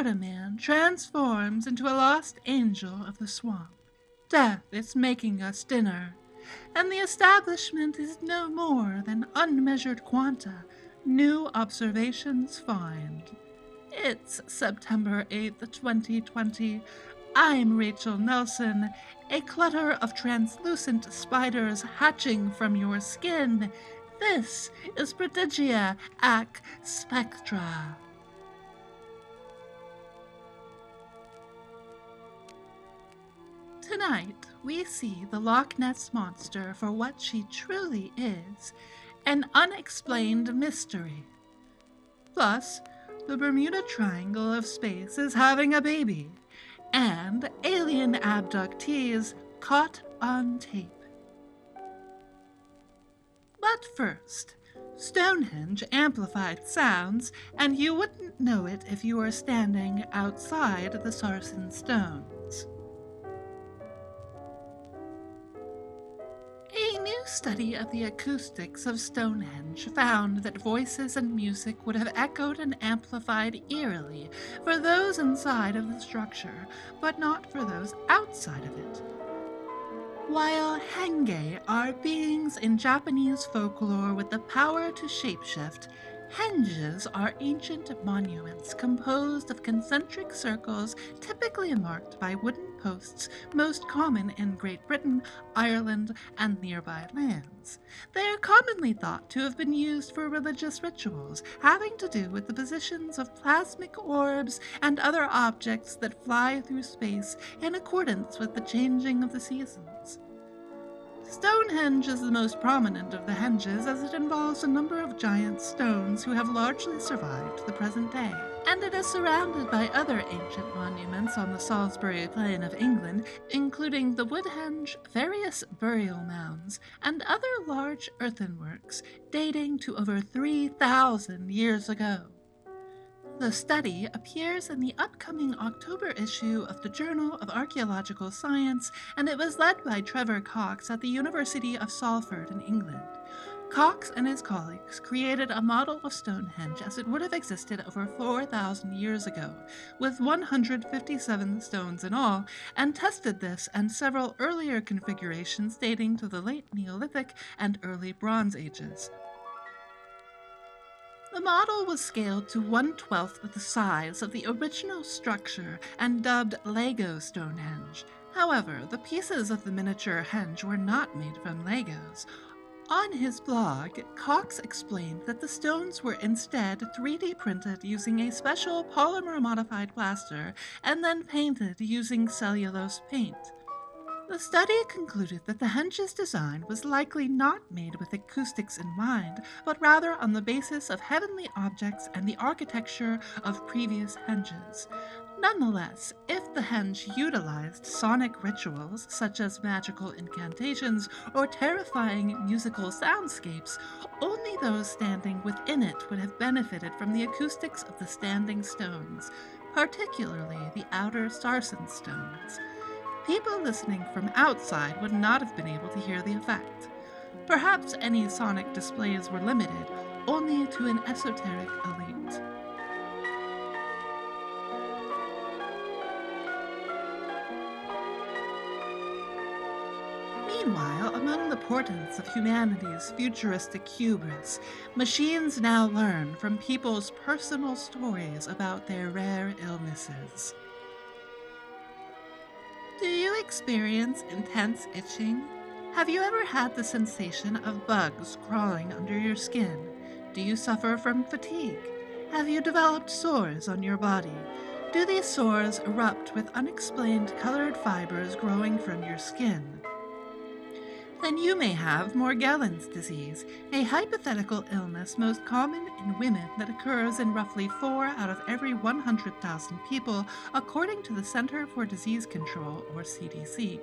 Florida man transforms into a lost angel of the swamp. Death is making us dinner, and the establishment is no more than unmeasured quanta new observations find. It's September 8th, 2020. I'm Rachel Nelson. A clutter of translucent spiders hatching from your skin. This is Prodigia ac Spectra. Tonight, we see the Loch Ness Monster for what she truly is an unexplained mystery. Plus, the Bermuda Triangle of space is having a baby, and alien abductees caught on tape. But first, Stonehenge amplified sounds, and you wouldn't know it if you were standing outside the Sarsen Stones. Study of the acoustics of Stonehenge found that voices and music would have echoed and amplified eerily for those inside of the structure, but not for those outside of it. While henge are beings in Japanese folklore with the power to shapeshift, henges are ancient monuments composed of concentric circles typically marked by wooden posts, most common in Great Britain, Ireland, and nearby lands. They are commonly thought to have been used for religious rituals having to do with the positions of plasmic orbs and other objects that fly through space in accordance with the changing of the seasons. Stonehenge is the most prominent of the henges as it involves a number of giant stones who have largely survived to the present day. And it is surrounded by other ancient monuments on the Salisbury Plain of England, including the Woodhenge, various burial mounds, and other large earthenworks dating to over 3,000 years ago. The study appears in the upcoming October issue of the Journal of Archaeological Science, and it was led by Trevor Cox at the University of Salford in England. Cox and his colleagues created a model of Stonehenge as it would have existed over 4,000 years ago, with 157 stones in all, and tested this and several earlier configurations dating to the late Neolithic and early Bronze Ages. The model was scaled to one twelfth the size of the original structure and dubbed Lego Stonehenge. However, the pieces of the miniature henge were not made from Legos. On his blog, Cox explained that the stones were instead 3D printed using a special polymer modified plaster and then painted using cellulose paint. The study concluded that the henge's design was likely not made with acoustics in mind, but rather on the basis of heavenly objects and the architecture of previous henges. Nonetheless, if the henge utilized sonic rituals such as magical incantations or terrifying musical soundscapes, only those standing within it would have benefited from the acoustics of the standing stones, particularly the outer sarsen stones. People listening from outside would not have been able to hear the effect. Perhaps any sonic displays were limited only to an esoteric elite. Meanwhile, among the portents of humanity's futuristic hubris, machines now learn from people's personal stories about their rare illnesses. Experience intense itching? Have you ever had the sensation of bugs crawling under your skin? Do you suffer from fatigue? Have you developed sores on your body? Do these sores erupt with unexplained colored fibers growing from your skin? Then you may have Morgellons disease, a hypothetical illness most common in women that occurs in roughly 4 out of every 100,000 people, according to the Center for Disease Control, or CDC.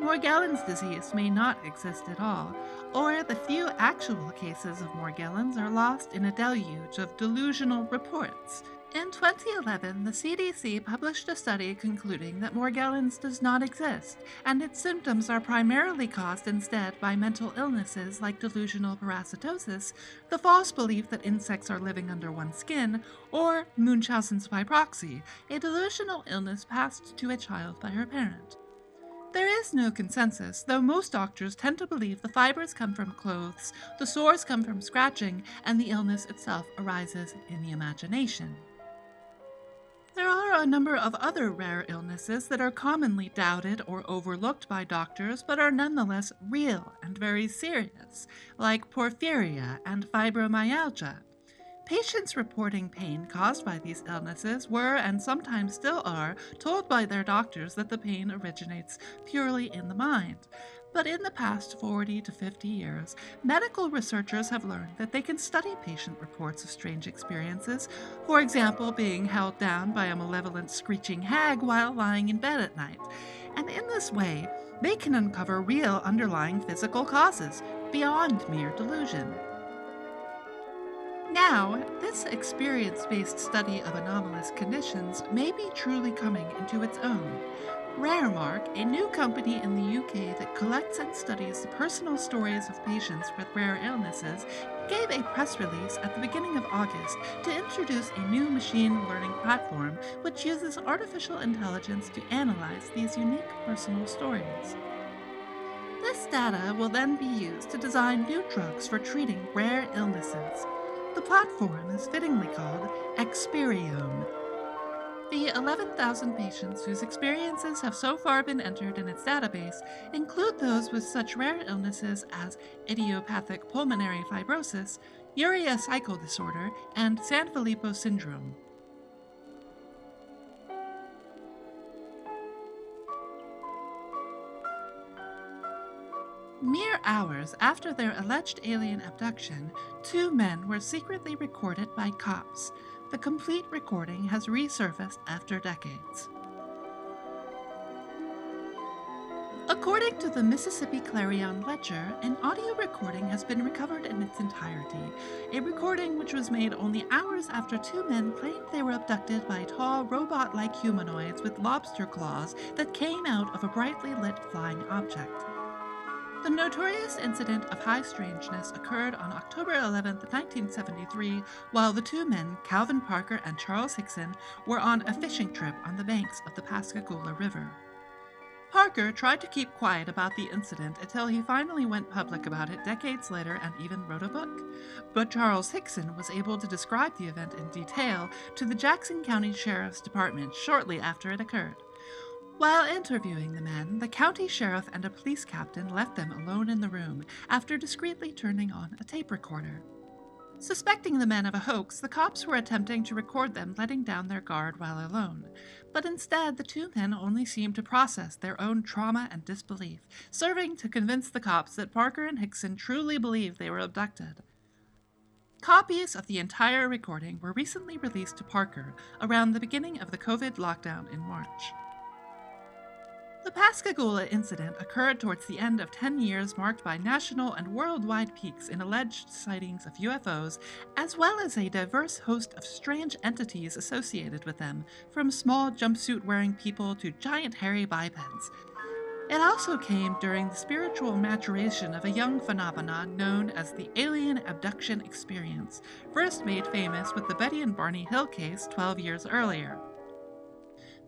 Morgellons disease may not exist at all, or the few actual cases of Morgellons are lost in a deluge of delusional reports. In 2011, the CDC published a study concluding that Morgellons does not exist, and its symptoms are primarily caused instead by mental illnesses like delusional parasitosis, the false belief that insects are living under one's skin, or Munchausen's by proxy, a delusional illness passed to a child by her parent. There is no consensus, though most doctors tend to believe the fibers come from clothes, the sores come from scratching, and the illness itself arises in the imagination. There are a number of other rare illnesses that are commonly doubted or overlooked by doctors but are nonetheless real and very serious, like porphyria and fibromyalgia. Patients reporting pain caused by these illnesses were, and sometimes still are, told by their doctors that the pain originates purely in the mind. But in the past 40 to 50 years, medical researchers have learned that they can study patient reports of strange experiences, for example, being held down by a malevolent screeching hag while lying in bed at night. And in this way, they can uncover real underlying physical causes beyond mere delusion. Now, this experience based study of anomalous conditions may be truly coming into its own. Raremark, a new company in the UK that collects and studies the personal stories of patients with rare illnesses, gave a press release at the beginning of August to introduce a new machine learning platform which uses artificial intelligence to analyze these unique personal stories. This data will then be used to design new drugs for treating rare illnesses. The platform is fittingly called Xperiome. The 11,000 patients whose experiences have so far been entered in its database include those with such rare illnesses as idiopathic pulmonary fibrosis, urea cycle disorder, and Sanfilippo syndrome. Mere hours after their alleged alien abduction, two men were secretly recorded by cops. The complete recording has resurfaced after decades. According to the Mississippi Clarion Ledger, an audio recording has been recovered in its entirety, a recording which was made only hours after two men claimed they were abducted by tall, robot like humanoids with lobster claws that came out of a brightly lit flying object. The notorious incident of high strangeness occurred on October 11, 1973, while the two men, Calvin Parker and Charles Hickson, were on a fishing trip on the banks of the Pascagoula River. Parker tried to keep quiet about the incident until he finally went public about it decades later and even wrote a book. But Charles Hickson was able to describe the event in detail to the Jackson County Sheriff's Department shortly after it occurred. While interviewing the men, the county sheriff and a police captain left them alone in the room after discreetly turning on a tape recorder. Suspecting the men of a hoax, the cops were attempting to record them letting down their guard while alone. But instead, the two men only seemed to process their own trauma and disbelief, serving to convince the cops that Parker and Hickson truly believed they were abducted. Copies of the entire recording were recently released to Parker around the beginning of the COVID lockdown in March. The Pascagoula incident occurred towards the end of 10 years marked by national and worldwide peaks in alleged sightings of UFOs, as well as a diverse host of strange entities associated with them, from small jumpsuit wearing people to giant hairy bipeds. It also came during the spiritual maturation of a young phenomenon known as the alien abduction experience, first made famous with the Betty and Barney Hill case 12 years earlier.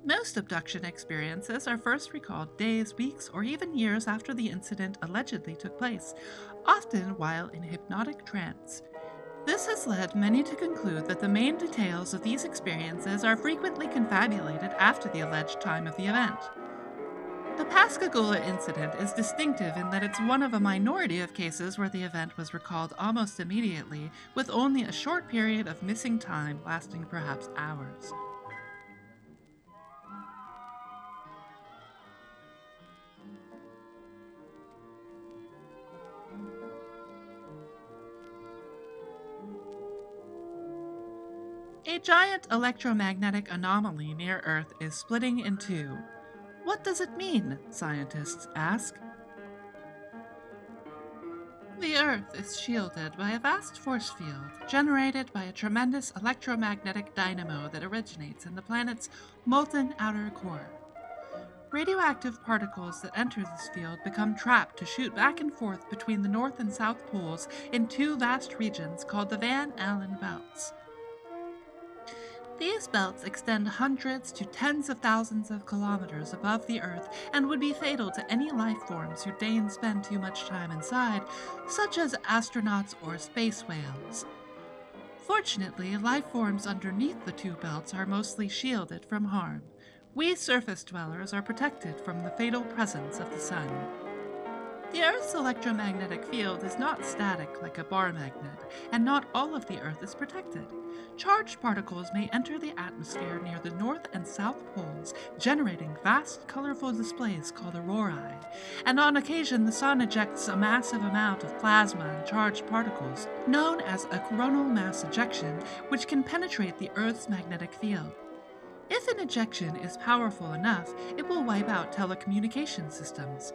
Most abduction experiences are first recalled days, weeks, or even years after the incident allegedly took place, often while in hypnotic trance. This has led many to conclude that the main details of these experiences are frequently confabulated after the alleged time of the event. The Pascagoula incident is distinctive in that it's one of a minority of cases where the event was recalled almost immediately, with only a short period of missing time lasting perhaps hours. Giant electromagnetic anomaly near Earth is splitting in two. What does it mean? Scientists ask. The Earth is shielded by a vast force field generated by a tremendous electromagnetic dynamo that originates in the planet's molten outer core. Radioactive particles that enter this field become trapped to shoot back and forth between the North and South Poles in two vast regions called the Van Allen belts. These belts extend hundreds to tens of thousands of kilometers above the Earth and would be fatal to any life forms who deign spend too much time inside, such as astronauts or space whales. Fortunately, life forms underneath the two belts are mostly shielded from harm. We surface dwellers are protected from the fatal presence of the sun. The Earth's electromagnetic field is not static like a bar magnet, and not all of the Earth is protected. Charged particles may enter the atmosphere near the north and south poles, generating vast, colorful displays called aurorae. And on occasion, the sun ejects a massive amount of plasma and charged particles, known as a coronal mass ejection, which can penetrate the Earth's magnetic field. If an ejection is powerful enough, it will wipe out telecommunication systems.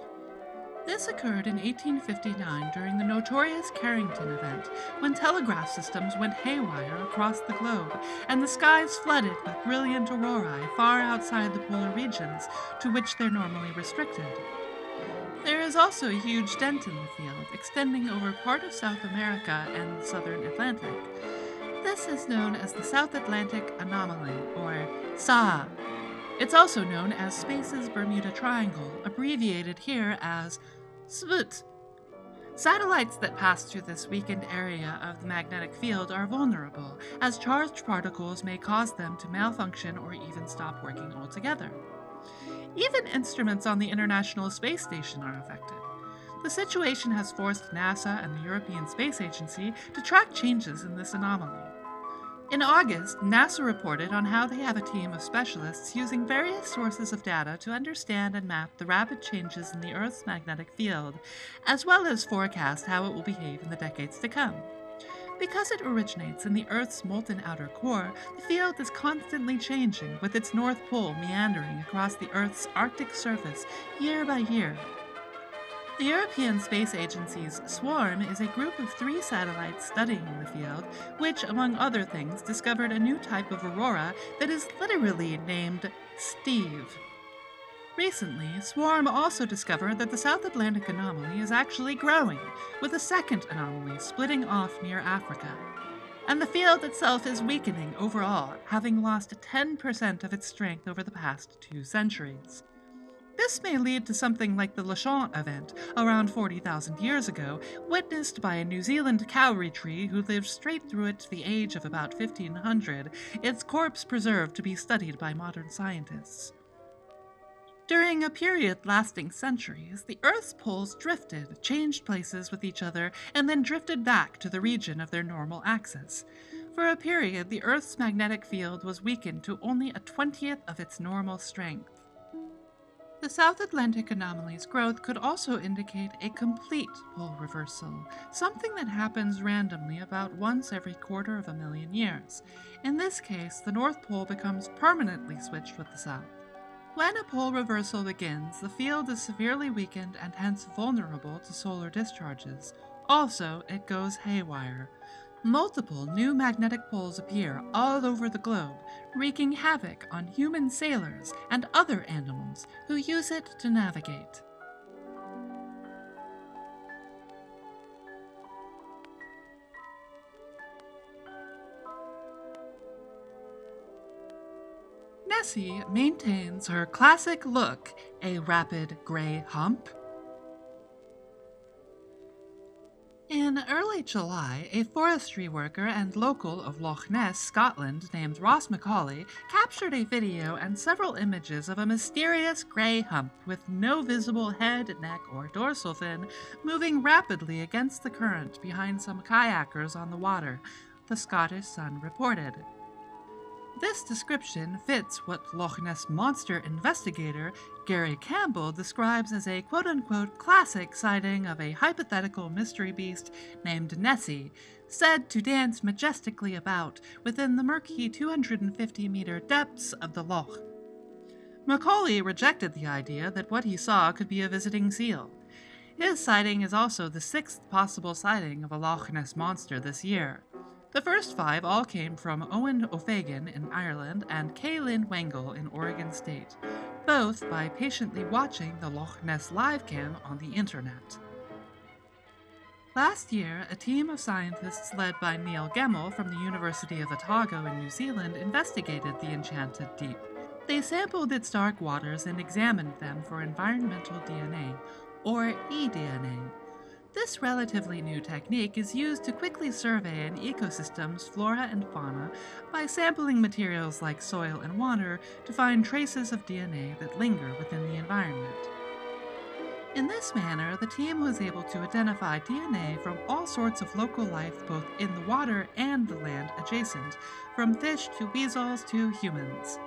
This occurred in 1859 during the notorious Carrington event, when telegraph systems went haywire across the globe and the skies flooded with brilliant aurorae far outside the polar regions to which they're normally restricted. There is also a huge dent in the field, extending over part of South America and the southern Atlantic. This is known as the South Atlantic Anomaly, or SAA. It's also known as Space's Bermuda Triangle, abbreviated here as SBT. Satellites that pass through this weakened area of the magnetic field are vulnerable, as charged particles may cause them to malfunction or even stop working altogether. Even instruments on the International Space Station are affected. The situation has forced NASA and the European Space Agency to track changes in this anomaly. In August, NASA reported on how they have a team of specialists using various sources of data to understand and map the rapid changes in the Earth's magnetic field, as well as forecast how it will behave in the decades to come. Because it originates in the Earth's molten outer core, the field is constantly changing, with its North Pole meandering across the Earth's Arctic surface year by year. The European Space Agency's SWARM is a group of three satellites studying the field, which, among other things, discovered a new type of aurora that is literally named Steve. Recently, SWARM also discovered that the South Atlantic anomaly is actually growing, with a second anomaly splitting off near Africa. And the field itself is weakening overall, having lost 10% of its strength over the past two centuries. This may lead to something like the Laschamp event around 40,000 years ago, witnessed by a New Zealand kauri tree who lived straight through it to the age of about 1500, its corpse preserved to be studied by modern scientists. During a period lasting centuries, the Earth's poles drifted, changed places with each other, and then drifted back to the region of their normal axis. For a period, the Earth's magnetic field was weakened to only a twentieth of its normal strength. The South Atlantic anomaly's growth could also indicate a complete pole reversal, something that happens randomly about once every quarter of a million years. In this case, the North Pole becomes permanently switched with the South. When a pole reversal begins, the field is severely weakened and hence vulnerable to solar discharges. Also, it goes haywire. Multiple new magnetic poles appear all over the globe, wreaking havoc on human sailors and other animals who use it to navigate. Nessie maintains her classic look, a rapid gray hump, In early July, a forestry worker and local of Loch Ness, Scotland, named Ross McCauley, captured a video and several images of a mysterious gray hump with no visible head, neck, or dorsal fin moving rapidly against the current behind some kayakers on the water, the Scottish Sun reported. This description fits what Loch Ness Monster investigator Gary Campbell describes as a quote unquote classic sighting of a hypothetical mystery beast named Nessie, said to dance majestically about within the murky 250 meter depths of the Loch. Macaulay rejected the idea that what he saw could be a visiting seal. His sighting is also the sixth possible sighting of a Loch Ness monster this year. The first five all came from Eoin O'Faodhagain in Ireland and Kaylin Wengel in Oregon State, both by patiently watching the Loch Ness live cam on the internet. Last year, a team of scientists led by Neil Gemmell from the University of Otago in New Zealand investigated the Enchanted Deep. They sampled its dark waters and examined them for environmental DNA, or eDNA. This relatively new technique is used to quickly survey an ecosystem's flora and fauna by sampling materials like soil and water to find traces of DNA that linger within the environment. In this manner, the team was able to identify DNA from all sorts of local life both in the water and the land adjacent, from fish to weasels to humans.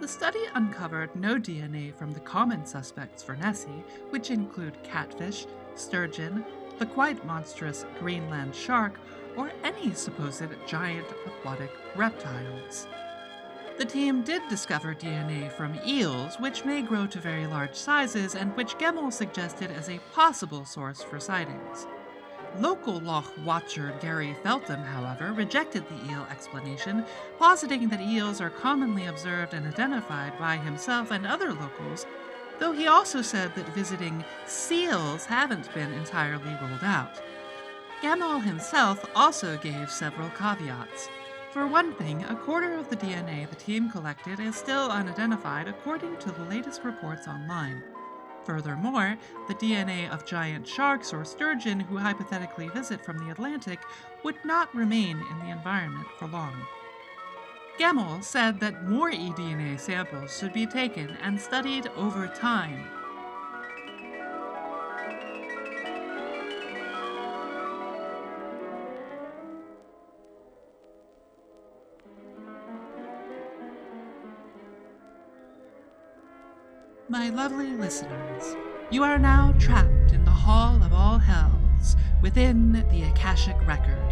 The study uncovered no DNA from the common suspects for Nessie, which include catfish, sturgeon, the quite monstrous Greenland shark, or any supposed giant aquatic reptiles. The team did discover DNA from eels, which may grow to very large sizes and which Gemmell suggested as a possible source for sightings. Local Loch watcher Gary Feltham, however, rejected the eel explanation, positing that eels are commonly observed and identified by himself and other locals, though he also said that visiting seals haven't been entirely ruled out. Gemmell himself also gave several caveats. For one thing, a quarter of the DNA the team collected is still unidentified according to the latest reports online. Furthermore, the DNA of giant sharks or sturgeon who hypothetically visit from the Atlantic would not remain in the environment for long. Gemmell said that more eDNA samples should be taken and studied over time My lovely listeners, you are now trapped in the Hall of All Hells within the Akashic Record.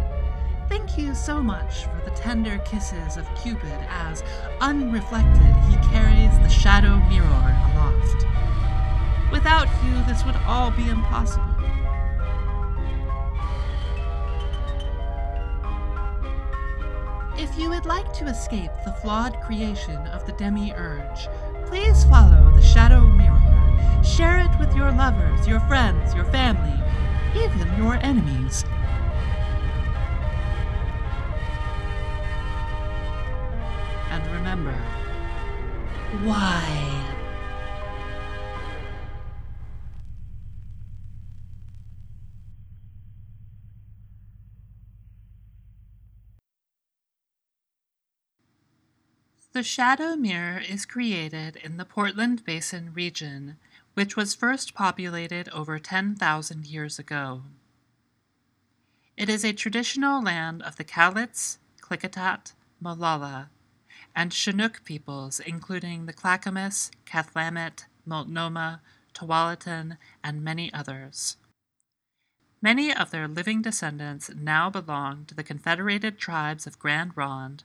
Thank you so much for the tender kisses of Cupid as, unreflected, he carries the shadow mirror aloft. Without you, this would all be impossible. If you would like to escape the flawed creation of the demiurge, please follow the shadow mirror. Share it with your lovers, your friends, your family, even your enemies. And remember, why? The shadow mirror is created in the Portland Basin region, which was first populated over 10,000 years ago. It is a traditional land of the Cowlitz, Klikatat, Molala, and Chinook peoples, including the Clackamas, Kathlamet, Multnomah, Tualatin, and many others. Many of their living descendants now belong to the Confederated Tribes of Grand Ronde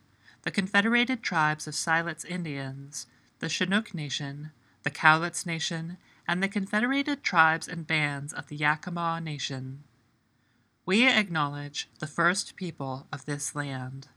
the Confederated Tribes of Siletz Indians, the Chinook Nation, the Cowlitz Nation, and the Confederated Tribes and Bands of the Yakama Nation. We acknowledge the first people of this land.